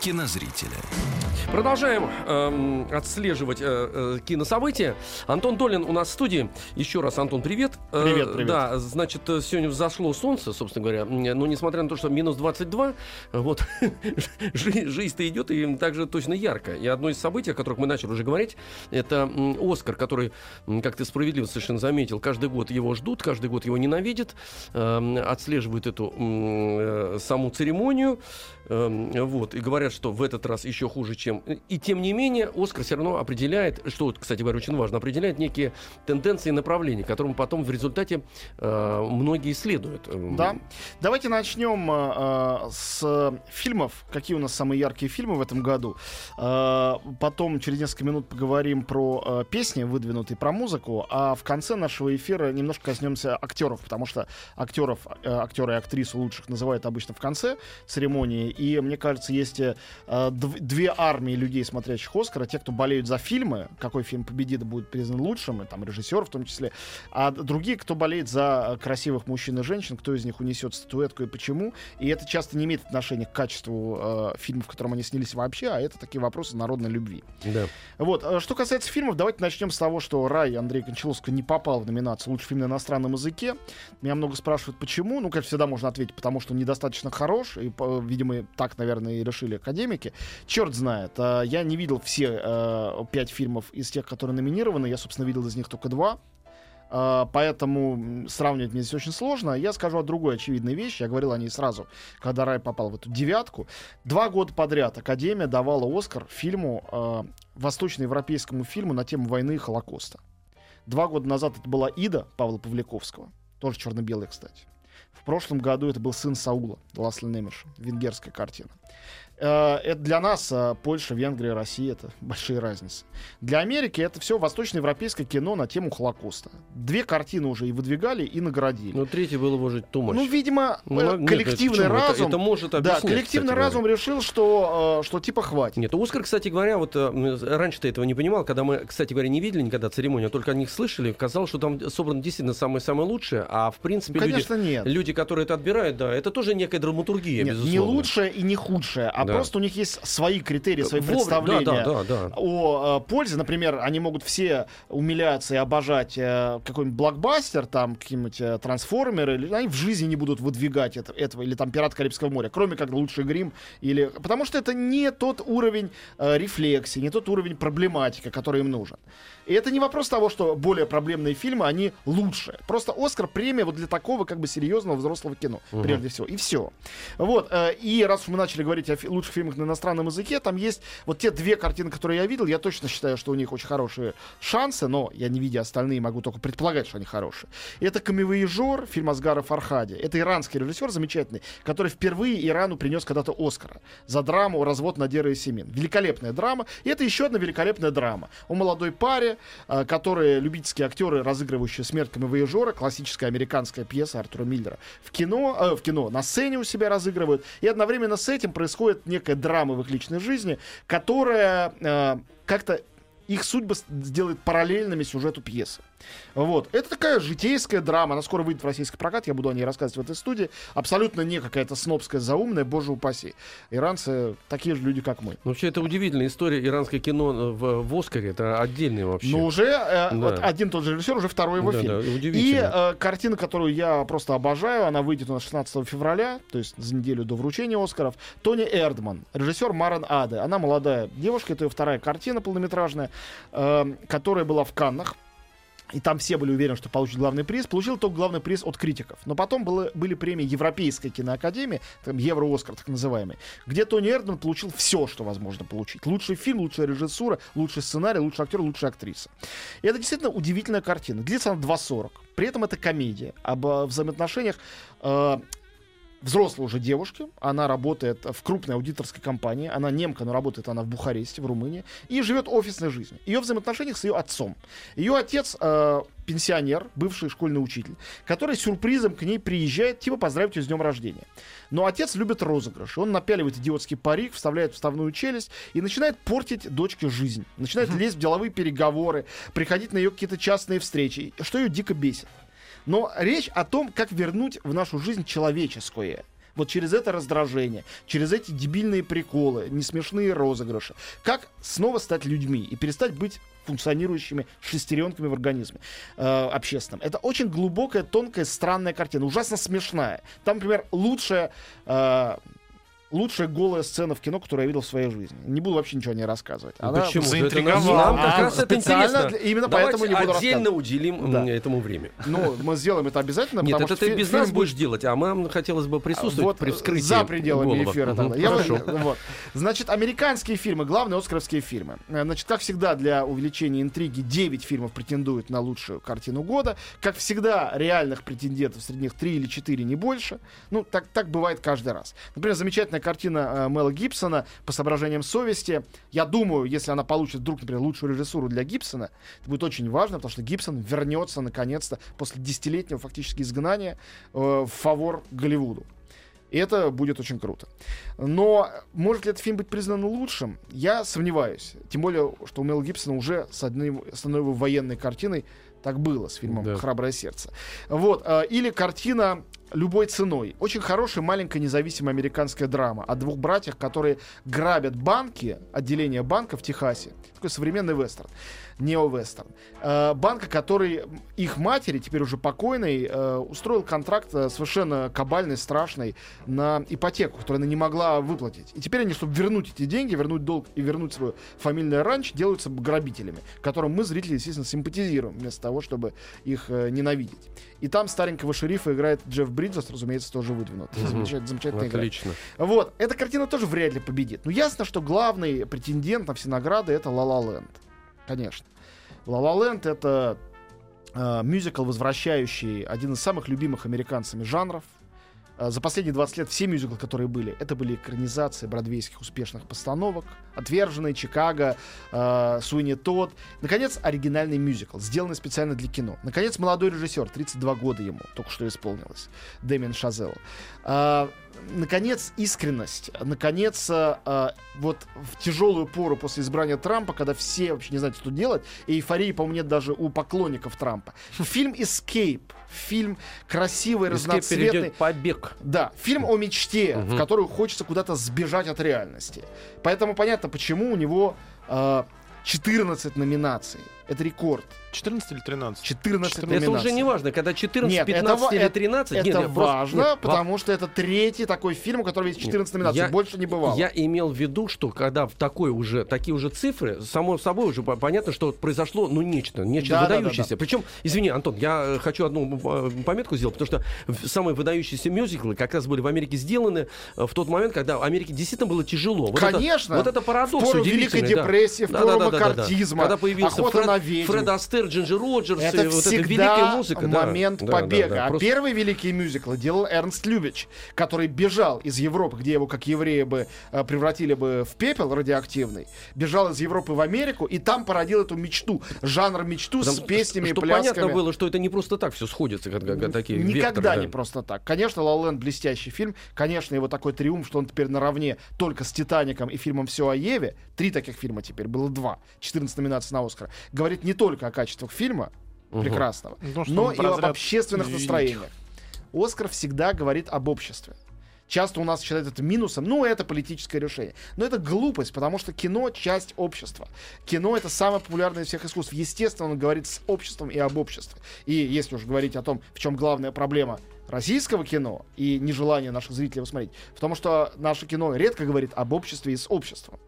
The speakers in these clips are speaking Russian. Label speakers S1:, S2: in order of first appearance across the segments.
S1: кинозрителя.
S2: Продолжаем эм, отслеживать э, э, кинособытия. Антон Долин у нас в студии. Еще раз, Антон, привет. Э,
S3: Привет, привет.
S2: Да, значит, э, сегодня взошло солнце, собственно говоря. Но несмотря на то, что минус 22, вот, жи- жизнь-то идет и также точно ярко. И одно из событий, о которых мы начали уже говорить, это Оскар, который, как ты справедливо совершенно заметил, каждый год его ждут, каждый год его ненавидят, эм, отслеживают эту э, саму церемонию. Эм, Вот, и говорят, что в этот раз еще хуже, чем... И тем не менее, Оскар все равно определяет, что, кстати говоря, очень важно, определяет некие тенденции и направления, которым потом в результате э, многие следуют. Эм,
S3: Да. Давайте начнем э, э, с фильмов. Какие у нас самые яркие фильмы в этом году. Э, потом через несколько минут поговорим про э, песни, выдвинутые про музыку. А в конце нашего эфира немножко коснемся актеров, потому что актеров, э, актеры и актрису лучших называют обычно в конце церемонии. И мне кажется, есть э, дв- две армии людей, смотрящих Оскара. Те, кто болеют за фильмы, какой фильм победит, будет признан лучшим, и там режиссер в том числе. А другие, кто болеет за э, красивых мужчин и женщин, кто из них унесет статуэтку и почему. И это часто не имеет отношения к качеству э, фильмов, в котором они снялись вообще, а это такие вопросы народной любви.
S2: Да.
S3: Вот, э, что касается фильмов, давайте начнем с того, что Рай Андрея Кончаловского не попал в номинацию «Лучший фильм на иностранном языке». Меня много спрашивают, почему. Ну, конечно, всегда можно ответить, потому что он недостаточно хорош, и, видимо, так, наверное, и решили академики. Черт знает. э, Я не видел все э, пять фильмов из тех, которые номинированы. Я, собственно, видел из них только два. Uh, поэтому сравнивать мне здесь очень сложно. Я скажу о другой очевидной вещи. Я говорил о ней сразу, когда Рай попал в эту девятку. Два года подряд Академия давала Оскар фильму, э, восточноевропейскому фильму на тему войны и Холокоста. Два года назад это была Ида Павла Павликовского. Тоже черно-белая, кстати. В прошлом году это был сын Саула, Ласли Немеш, венгерская картина. Э, Это для нас э, Польша, Венгрия, Россия это большие разницы. Для Америки это все восточноевропейское кино на тему Холокоста. Две картины уже и выдвигали, и наградили.
S2: Ну, третий было уже тумач.
S3: Ну, видимо,
S2: Ну,
S3: э,
S2: нет,
S3: коллективный
S2: это почему? Это-
S3: разум.
S2: Это, может
S3: да,
S2: объяснять,
S3: коллективный
S2: кстати
S3: разум
S2: говоря.
S3: решил, что, э, что типа хватит.
S2: Нет, Оскар, кстати говоря, вот раньше ты этого не понимал, когда мы, кстати говоря, не видели никогда церемонию, а только о них слышали, казалось, что там собрано действительно самое-самое лучшее, а в принципе
S3: Ну,
S2: люди,
S3: конечно, нет.
S2: люди, которые это отбирают, да, это тоже некая драматургия,
S3: Нет,
S2: безусловно.
S3: не лучшее и не худшее, а
S2: Да.
S3: просто у них есть свои критерии, свои
S2: Вовремя-
S3: представления
S2: Да, да, да, да.
S3: о э, пользе. Например, они могут все умиляться и обожать э, какой-нибудь блокбастер, там какие-нибудь э, трансформеры, или они в жизни не будут выдвигать это, этого, или там Пират Карибского моря, кроме как лучший грим, или потому что это не тот уровень э, рефлексии, не тот уровень проблематики, который им нужен. И это не вопрос того, что более проблемные фильмы, они лучше. Просто Оскар премия вот для такого как бы серьезного взрослого кино, прежде всего. И все. Вот. э, И раз мы начали говорить о фи- лучших фильмах на иностранном языке, там есть вот те две картины, которые я видел. Я точно считаю, что у них очень хорошие шансы, но я не видя остальные, могу только предполагать, что они хорошие. Это «Камевояжер», фильм Асгара Фархади. Это иранский режиссер замечательный, который впервые Ирану принес когда-то Оскара за драму «Развод Надеры и Семин». Великолепная драма. И это еще одна великолепная драма. О молодой паре, э, которые любительские актеры, разыгрывающие смерть камевояжера, классическая американская пьеса Артура Миллера, в кино, э, в кино на сцене у себя разыгрывают. И одновременно с этим происходит некая драма в их личной жизни, которая э, как-то их судьбы с- сделает параллельными сюжету пьесы. Вот. Это такая житейская драма. Она скоро выйдет в российский прокат. Я буду о ней рассказывать в этой студии. Абсолютно не какая-то снобская, заумная, боже упаси. Иранцы такие же люди, как мы.
S2: Ну, Вообще, это удивительная история. Иранское кино э, в, в Оскаре, это отдельный вообще.
S3: Но уже э, вот один тот же режиссер, уже второй его
S2: Да,
S3: фильм.
S2: да,
S3: И э, картина, которую я просто обожаю, она выйдет у нас 16 февраля, то есть за неделю до вручения Оскаров. Тони Эрдман, режиссер Маран Аде. Она молодая девушка, это ее вторая картина полнометражная, э, которая была в Каннах. И там все были уверены, что получит главный приз. Получил только главный приз от критиков. Но потом было, были премии Европейской киноакадемии, там Евро-Оскар так называемый, где Тони Эрдман получил все, что возможно получить. Лучший фильм, лучшая режиссура, лучший сценарий, лучший актер, лучшая актриса. И это действительно удивительная картина. Длится она 2.40. При этом это комедия об э, взаимоотношениях э, взрослой уже девушки. Она работает в крупной аудиторской компании. Она немка, но работает она в Бухаресте, в Румынии. И живет офисной жизнью. Ее взаимоотношениях с ее отцом. Ее отец э, пенсионер, бывший школьный учитель, который сюрпризом к ней приезжает, типа поздравить ее с днем рождения. Но отец любит розыгрыш. Он напяливает идиотский парик, вставляет вставную челюсть и начинает портить дочке жизнь. Начинает лезть в деловые переговоры, приходить на ее какие-то частные встречи, что ее дико бесит. Но речь о том, как вернуть в нашу жизнь человеческое. Вот через это раздражение, через эти дебильные приколы, несмешные розыгрыши. Как снова стать людьми и перестать быть функционирующими шестеренками в организме э, общественном. Это очень глубокая, тонкая, странная картина, ужасно смешная. Там, например, лучшая э, лучшая голая сцена в кино, которую я видел в своей жизни. Не буду вообще ничего о ней рассказывать. Она
S2: Почему?
S4: заинтриговала.
S2: Нам как
S3: А,
S2: раз это интересно.
S3: для- именно
S2: Давайте
S3: поэтому не буду
S2: отдельно уделим
S3: Да.
S2: этому время.
S3: Ну, мы сделаем это обязательно,
S2: Нет, это ты
S3: фи-
S2: без нас будешь делать, а нам хотелось бы присутствовать
S3: вот
S2: при вскрытии
S3: за пределами
S2: голова.
S3: эфира тогда. Я
S2: Хорошо.
S3: вот- вот. Значит, американские фильмы, главные оскаровские фильмы. Э, Значит, как всегда, для увеличения интриги 9 фильмов претендуют на лучшую картину года. Как всегда, реальных претендентов среди них 3 или 4, не больше. Ну, так, так бывает каждый раз. Например, замечательная картина э, Мела Гибсона по соображениям совести. Я думаю, если она получит вдруг, например, лучшую режиссуру для Гибсона, это будет очень важно, потому что Гибсон вернется наконец-то после десятилетнего фактически изгнания э, в фавор Голливуду. И это будет очень круто. Но может ли этот фильм быть признан лучшим? Я сомневаюсь. Тем более, что у Мела Гибсона уже с, одной, с одной военной картиной так было с фильмом
S2: Да.
S3: «Храброе сердце». Вот. э, Или картина любой ценой. Очень хорошая маленькая независимая американская драма о двух братьях, которые грабят банки, отделение банка в Техасе. Такой современный вестерн, нео-вестерн. Э, банка, который их матери, теперь уже покойной, э, устроил контракт э, совершенно кабальный, страшный на ипотеку, которую она не могла выплатить. И теперь они, чтобы вернуть эти деньги, вернуть долг и вернуть свое фамильное ранч, делаются грабителями, которым мы, зрители, естественно, симпатизируем, вместо того, чтобы их э, ненавидеть. И там старенького шерифа играет Джефф Бриджес, разумеется, тоже выдвинут. Замечательная, замечательная игра.
S2: Отлично.
S3: Вот, эта картина тоже вряд ли победит. Но ясно, что главный претендент на все награды это La La Land. Конечно. La La Land это э, мюзикл, возвращающий один из самых любимых американцами жанров. Э, За последние 20 лет все мюзиклы, которые были, это были экранизации бродвейских успешных постановок. «Отверженные», «Чикаго», э, «Суини Тодд». Наконец, оригинальный мюзикл, сделанный специально для кино. Наконец, молодой режиссер, 32 года ему, только что исполнилось, Дэмин Шазел. А, наконец, искренность. Наконец, а, а, вот в тяжелую пору после избрания Трампа, когда все вообще не знают, что делать, и эйфории, по-моему, нет даже у поклонников Трампа. Фильм «Escape», фильм красивый,
S2: Эскейп
S3: разноцветный.
S2: побег.
S3: Да, фильм о мечте, в которую хочется куда-то сбежать от реальности. Поэтому понятно, почему у него а, 14 номинаций. Это рекорд.
S4: 14 или 13?
S3: 14
S2: Это
S3: номинаций.
S2: уже не важно, когда 14,
S3: Нет,
S2: 15
S3: это,
S2: или
S3: это-
S2: 13.
S3: Это
S2: Нет, нет, просто-
S3: важно,
S2: нет,
S3: потому что это третий такой фильм, у которого есть 14 номинаций.
S2: Я-
S3: Больше не бывало.
S2: Я имел в виду, что когда в такой уже, такие уже цифры, само собой уже по- понятно, что произошло, ну, нечто, нечто
S3: Да, да, да,
S2: выдающееся. Причем, извини, Антон, я э, хочу одну пометку сделать, потому что в- самые выдающиеся мюзиклы как раз были в Америке сделаны э, в тот момент, когда Америке действительно было тяжело. Вот это-
S3: Конечно.
S2: вот это парадокс
S3: В пору
S2: удивительный,
S3: Великой
S2: да.
S3: депрессии, в
S2: Да,
S3: пору
S2: да, да, да, да.
S3: маккартизма,
S2: Когда появился
S3: охота
S2: Фред,
S3: на ведьм.
S2: Фред Астер, Джинджер Роджерс,
S3: Это
S2: и вот эта
S3: всегда
S2: великая музыка. да.
S3: момент
S2: Да, да,
S3: побега.
S2: да,
S3: А
S2: просто-
S3: первый великий мюзикл делал Эрнст Любич, который бежал из Европы, где его как еврея бы э, превратили бы в пепел радиоактивный, бежал из Европы в Америку и там породил эту мечту, жанр мечту с
S2: Потому
S3: песнями и
S2: что
S3: плясками.
S2: понятно было, что это не просто так все сходится, как- как такие
S3: Никогда
S2: векторы, да.
S3: не просто так. Конечно, Land блестящий фильм. Конечно, его такой триумф, что он теперь наравне только с «Титаником» и фильмом «Все о Еве». Три таких фильма теперь, было два. 14 номинаций на «Оскар». Говорит не только о качествах фильма,
S2: Мгм.
S3: прекрасного,
S4: Ну,
S3: но и об общественных
S4: великих.
S3: настроениях. Оскар всегда говорит об обществе. Часто у нас считают это минусом, ну, это политическое решение. Но это глупость, потому что кино — часть общества. Кино — это самое популярное из всех искусств. Естественно, он говорит с обществом и об обществе. И если уж говорить о том, в чем главная проблема российского кино и нежелание наших зрителей его смотреть, потому что наше кино редко говорит об обществе и с обществом.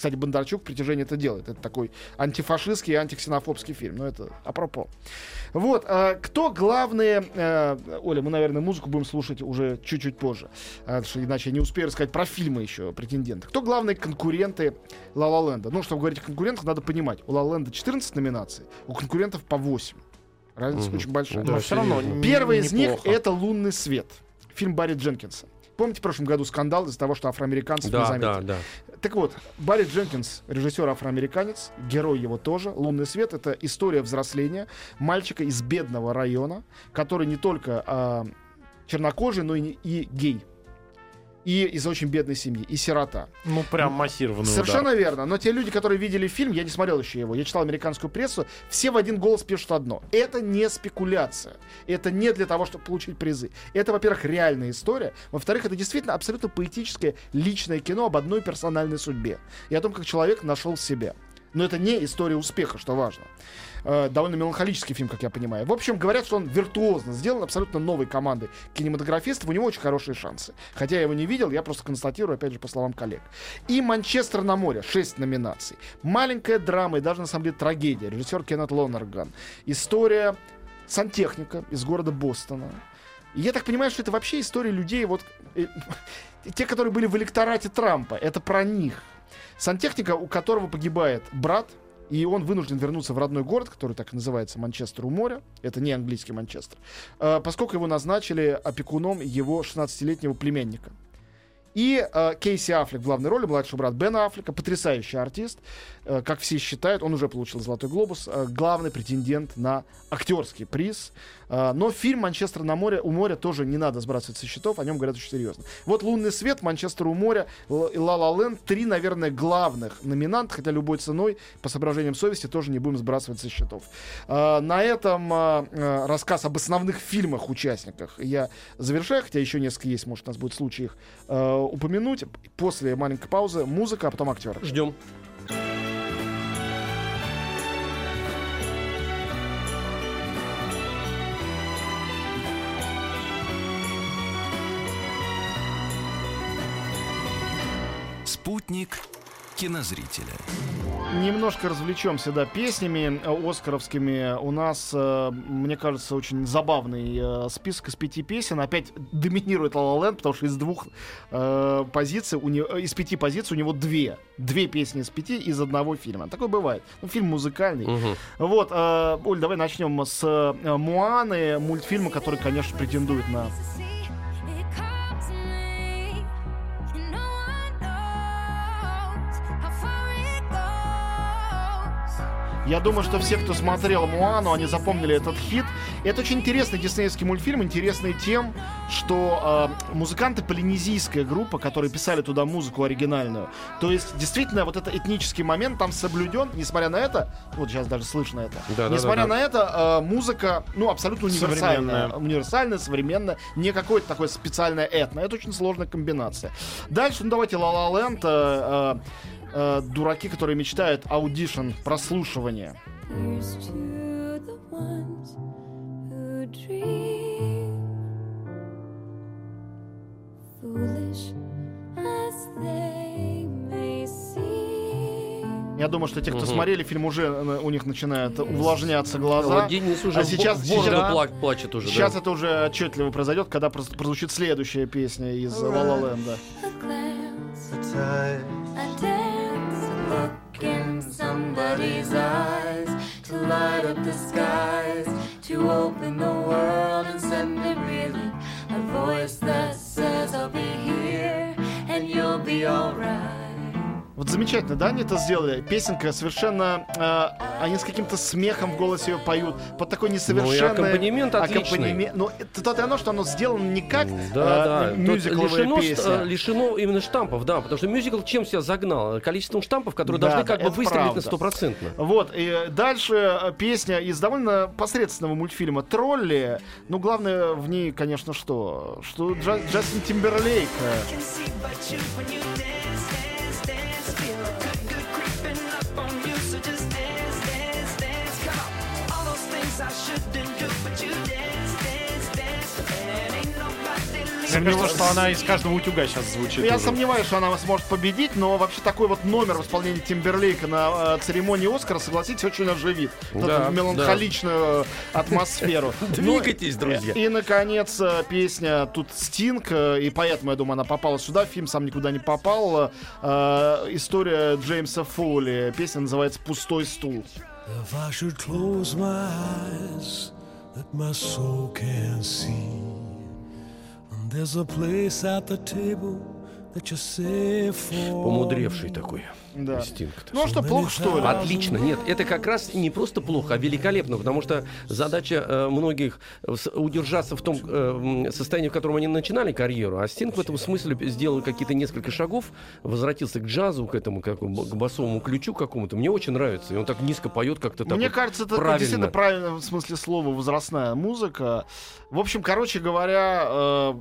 S3: Кстати, Бондарчук «Притяжение» это делает. Это такой антифашистский и антиксенофобский фильм. Но это апропо. Вот. э, кто главные... э, Оля, мы, наверное, музыку будем слушать уже чуть-чуть позже. э, что иначе я не успею рассказать про фильмы еще претенденты. Кто главные конкуренты Ла Ла Ленда? Ну, чтобы говорить о конкурентах, надо понимать. У Ла Ленда 14 номинаций, у конкурентов по 8. Разница
S2: Мгм.
S3: очень большая.
S2: Да,
S4: Но все равно
S3: Первый из них
S4: неплохо.
S3: это «Лунный свет». Фильм Барри Дженкинса. Помните в прошлом году скандал из-за того, что афроамериканцев не
S2: Да,
S3: заметили?
S2: да, да.
S3: Так вот, Барри Дженкинс, режиссер афроамериканец, герой его тоже. «Лунный свет» — это история взросления мальчика из бедного района, который не только а, чернокожий, но и, и гей. И из очень бедной семьи, и сирота.
S4: Ну, прям массированный
S3: Совершенно
S4: удар.
S3: верно. Но те люди, которые видели фильм, я не смотрел еще его, я читал американскую прессу, все в один голос пишут одно. Это не спекуляция. Это не для того, чтобы получить призы. Это, во-первых, реальная история. Во-вторых, это действительно абсолютно поэтическое личное кино об одной персональной судьбе. И о том, как человек нашел себя. Но это не история успеха, что важно. Э, довольно меланхолический фильм, как я понимаю. В общем, говорят, что он виртуозно сделан абсолютно новой командой кинематографистов. У него очень хорошие шансы. Хотя я его не видел, я просто констатирую, опять же, по словам коллег. И «Манчестер на море». Шесть номинаций. Маленькая драма и даже, на самом деле, трагедия. Режиссер Кеннет Лонерган. История сантехника из города Бостона. И я так понимаю, что это вообще история людей, вот э, те, которые были в электорате Трампа. Это про них. Сантехника, у которого погибает брат, и он вынужден вернуться в родной город, который так и называется Манчестер у моря. Это не английский Манчестер. э, Поскольку его назначили опекуном его 16-летнего племянника. И э, Кейси Аффлек в главной роли, младший брат Бена Аффлека, потрясающий артист. Э, как все считают, он уже получил «Золотой глобус», э, главный претендент на актерский приз. Э, но фильм «Манчестер на море» у моря тоже не надо сбрасывать со счетов, о нем говорят очень серьезно. Вот «Лунный свет», «Манчестер у моря» и «Ла Ла Ленд» — три, наверное, главных номинанта, хотя любой ценой, по соображениям совести, тоже не будем сбрасывать со счетов. На этом рассказ об основных фильмах-участниках я завершаю, хотя еще несколько есть, может, у нас будет случай их упомянуть. После маленькой паузы музыка, а потом актеры.
S2: Ждем.
S1: Спутник кинозрителя.
S3: Немножко развлечемся, да, песнями э, оскаровскими. У нас, э, мне кажется, очень забавный э, список из пяти песен. Опять доминирует La La Land, потому что из двух э, позиций, у него, из пяти позиций у него две. Две песни из пяти из одного фильма. Такое бывает. Ну, фильм музыкальный.
S2: Мгм.
S3: Вот, э, Оль, давай начнем с Муаны, мультфильма, который, конечно, претендует на Я думаю, что все, кто смотрел Муану, они запомнили этот хит. Это очень интересный диснеевский мультфильм, интересный тем, что э, музыканты полинезийская группа, которые писали туда музыку оригинальную. То есть, действительно, вот этот этнический момент там соблюден, несмотря на это, вот сейчас даже слышно это,
S2: Да, да,
S3: несмотря
S2: да, да.
S3: на это, э, музыка, ну, абсолютно универсальная.
S4: Современная.
S3: Универсальная, современная, не какое-то такое специальное этно. Это очень сложная комбинация. Дальше, ну, давайте La La Land, э, э, э, дураки, которые мечтают audition, прослушивание. Я думаю, что те, кто
S2: Мгм.
S3: смотрели фильм, уже э, у них начинают увлажняться глаза.
S2: Вот Денис уже
S3: А сейчас- сейчас-
S2: пла- плачет уже.
S3: Сейчас
S2: да.
S3: это уже отчетливо произойдет, когда прозвучит следующая песня из La La Land.
S5: Somebody's eyes to light up the skies, to open the world and send it reeling. A voice that says, I'll be here and you'll be alright.
S3: Замечательно, да, они это сделали? Песенка совершенно... э, они с каким-то смехом в голосе ее поют. Под такой несовершенный...
S2: Ну аккомпанемент отличный.
S3: аккомпанеме- Ну, это то и оно, что оно сделано не как
S2: Да,
S3: э,
S2: да.
S3: Мюзикловая
S2: лишено,
S3: песня.
S2: э, лишено именно штампов, да, потому что мюзикл чем себя загнал? Количеством штампов, которые
S3: Да,
S2: должны как бы выстрелить на
S3: правда.
S2: стопроцентно.
S3: Вот, и дальше э, песня из довольно посредственного мультфильма «Тролли». Ну, главное в ней, конечно, что? Что Джа- Джастин Тимберлейк. Э,
S4: Мне кажется, что она из каждого утюга сейчас звучит.
S3: Я
S4: уже.
S3: сомневаюсь, что она сможет победить, но вообще такой вот номер в исполнении Тимберлейка на э, церемонии Оскара, согласитесь, очень оживит.
S2: Да,
S3: эту меланхоличную атмосферу. Ну,
S2: Двигайтесь, друзья.
S3: И, наконец, э, песня тут Стинг, э, и поэтому, я думаю, она попала сюда. Фильм сам никуда не попал. Э, История Джеймса Фоули. Песня называется «Пустой стул».
S6: If I should close my eyes, that my soul can see,
S2: Помудревший такой.
S3: Да.
S2: Стинг-то.
S3: Ну а что, плохо что ли?
S2: Отлично. Нет, это как раз не просто плохо, а великолепно, потому что задача э, многих удержаться в том э, состоянии, в котором они начинали карьеру, а Стинг в этом смысле сделал какие-то несколько шагов, возвратился к джазу, к этому как, бы, к басовому ключу какому-то. Мне очень нравится, и он так низко поет как-то так
S3: Мне
S2: вот
S3: кажется, это
S2: правильно.
S3: действительно правильно в смысле слова возрастная музыка. В общем, короче говоря, э,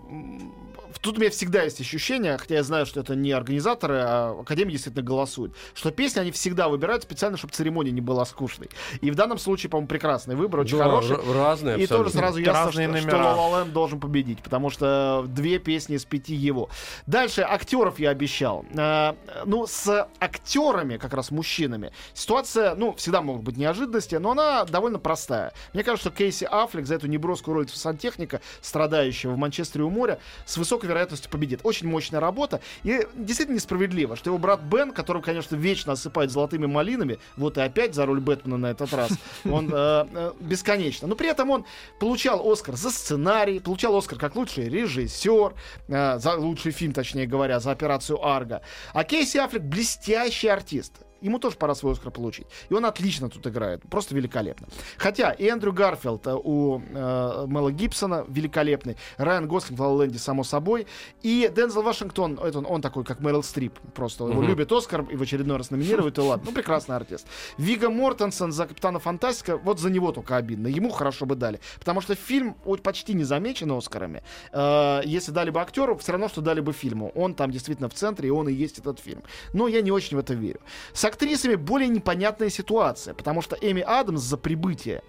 S3: тут у меня всегда есть ощущение, хотя я знаю, что это не организаторы, а Академия действительно голосуют, что песни они всегда выбирают специально, чтобы церемония не была скучной. И в данном случае, по-моему, прекрасный выбор, очень
S2: Да,
S3: хороший.
S2: разные
S3: И
S2: абсолютно.
S3: тоже сразу ясно,
S4: Разные
S3: что, что
S4: номера.
S3: La La должен победить, потому что две песни из пяти его. Дальше актеров я обещал. А, ну, с актерами, как раз мужчинами, ситуация, ну, всегда могут быть неожиданности, но она довольно простая. Мне кажется, что Кейси Аффлек за эту неброскую роль сантехника, страдающего в Манчестере у моря, с высокой вероятностью победит. Очень мощная работа. И действительно несправедливо, что его брат Бен, которого, конечно, вечно осыпает золотыми малинами, вот и опять за роль Бэтмена на этот раз, он э, э, бесконечно. Но при этом он получал Оскар за сценарий, получал Оскар как лучший режиссер, э, за лучший фильм, точнее говоря, за операцию Арго. А Кейси Аффлек блестящий артист. Ему тоже пора свой Оскар получить. И он отлично тут играет. Просто великолепно. Хотя и Эндрю Гарфилд э, у э, Мела Гибсона великолепный. Райан Гослинг в «Ла Ла Ленде», само собой. И Дензел Вашингтон, это он, он такой, как Мэрил Стрип. Просто его
S2: Мгм.
S3: любит Оскар и в очередной раз номинирует, и ладно. Ну, прекрасный артист. Вигго Мортенсен за Капитана Фантастика, вот за него только обидно. Ему хорошо бы дали. Потому что фильм почти не замечен Оскарами. Э, если дали бы актеру, все равно, что дали бы фильму. Он там действительно в центре, и он и есть этот фильм. Но я не очень в это верю. С актрисами более непонятная ситуация, потому что Эми Адамс за прибытие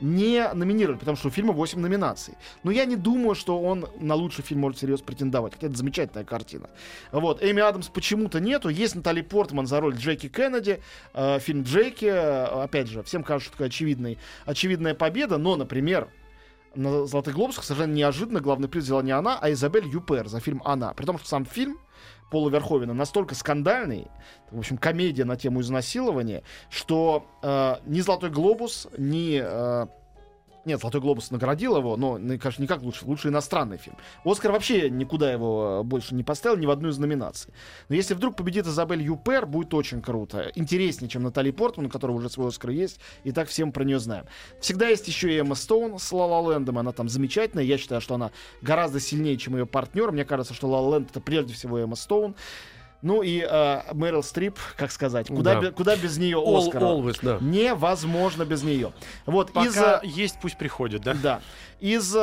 S3: не номинировали, потому что у фильма 8 номинаций. Но я не думаю, что он на лучший фильм может серьезно претендовать. Хотя это замечательная картина. Вот. Эми Адамс почему-то нету. Есть Натали Портман за роль Джеки Кеннеди. Э, фильм Джеки, опять же, всем кажется, что такая очевидный, очевидная победа. Но, например, на «Золотых глобусах» совершенно неожиданно главный приз взяла не она, а Изабель Юпер за фильм «Она». При том, что сам фильм Пола Верховена настолько скандальный, в общем, комедия на тему изнасилования, что э, ни «Золотой глобус», ни... э, нет, «Золотой глобус» наградил его, но, ну, конечно, не как лучше, лучше иностранный фильм. Оскар вообще никуда его э, больше не поставил, ни в одну из номинаций. Но если вдруг победит Изабель Юпер, будет очень круто. Интереснее, чем Натали Портман, у которой уже свой Оскар есть, и так всем про нее знаем. Всегда есть еще и Эмма Стоун с «Ла Ла Лэндом», она там замечательная. Я считаю, что она гораздо сильнее, чем ее партнер. Мне кажется, что «Ла Ла Ленд» — это прежде всего Эмма Стоун. Ну и э, Мэрил Стрип, как сказать, куда,
S2: Да.
S3: бе- куда без нее
S2: All-
S3: Оскара?
S2: always, да.
S3: Невозможно без нее. Вот
S4: Пока
S3: из-за...
S4: есть, пусть приходит, да?
S3: Да. Из э, э,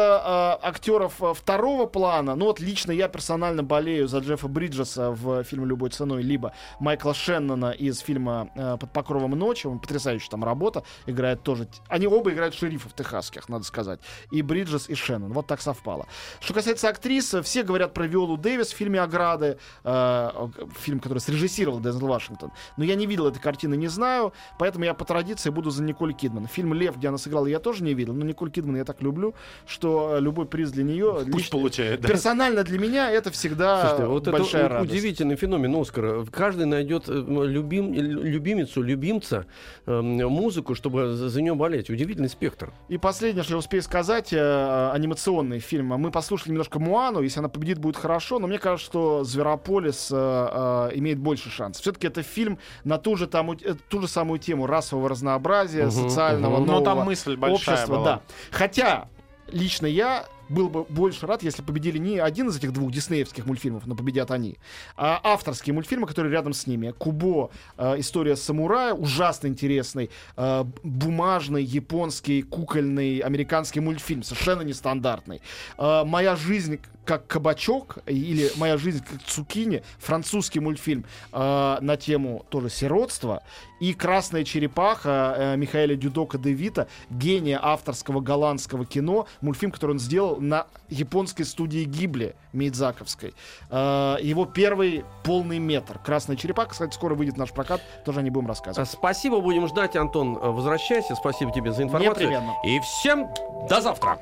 S3: актеров э, второго плана, ну вот лично я персонально болею за Джеффа Бриджеса в фильме «Любой ценой», либо Майкла Шеннона из фильма э, «Под покровом ночи». Он потрясающая там работа, играет тоже. Они оба играют шерифов техасских, надо сказать. И Бриджес, и Шеннон. Вот так совпало. Что касается актрис, э, все говорят про Виолу Дэвис в фильме «Ограды», э, фильм, который срежиссировал Дензел Вашингтон. Но я не видел этой картины, не знаю, поэтому я по традиции буду за Николь Кидман. Фильм «Лев», где она сыграла, я тоже не видел, но Николь Кидман я так люблю, что э, любой приз для нее...
S4: Пусть
S3: лично-
S4: получает, да.
S3: Персонально для меня это всегда
S2: Слушайте, вот
S3: большая
S2: это
S3: радость.
S2: удивительный феномен Оскара. Каждый найдет э, любим, любимицу, любимца, э, музыку, чтобы за, за нее болеть. Удивительный спектр.
S3: И последнее, что я успею сказать, э, анимационный фильм. Мы послушали немножко Муану, если она победит, будет хорошо, но мне кажется, что Зверополис э, э, имеет больше шансов. Все-таки это фильм на ту же, там, э, ту же самую тему расового разнообразия,
S2: Мгм,
S3: социального.
S4: Но
S3: нового
S4: там мысль большая
S3: общества.
S4: была.
S3: Да. Хотя лично я был бы больше рад, если победили не один из этих двух диснеевских мультфильмов, но победят они, а авторские мультфильмы, которые рядом с ними. Кубо, э, история самурая, ужасно интересный, э, бумажный, японский, кукольный, американский мультфильм, совершенно нестандартный. Э, Моя жизнь как кабачок или Моя жизнь как цукини, французский мультфильм на тему тоже сиротства и Красная черепаха Михаэля Дюдока де Вита, гения авторского голландского кино, мультфильм, который он сделал на японской студии Гибли Мидзаковской. Э, его первый полный метр. Красная черепаха, кстати, скоро выйдет наш прокат, тоже о ней будем рассказывать.
S2: Спасибо, будем ждать, Антон. Э, Возвращайся. Спасибо тебе за информацию.
S3: Непременно.
S2: И всем до завтра.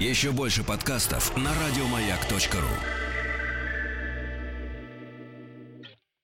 S1: Еще больше подкастов на радиомаяк.ру.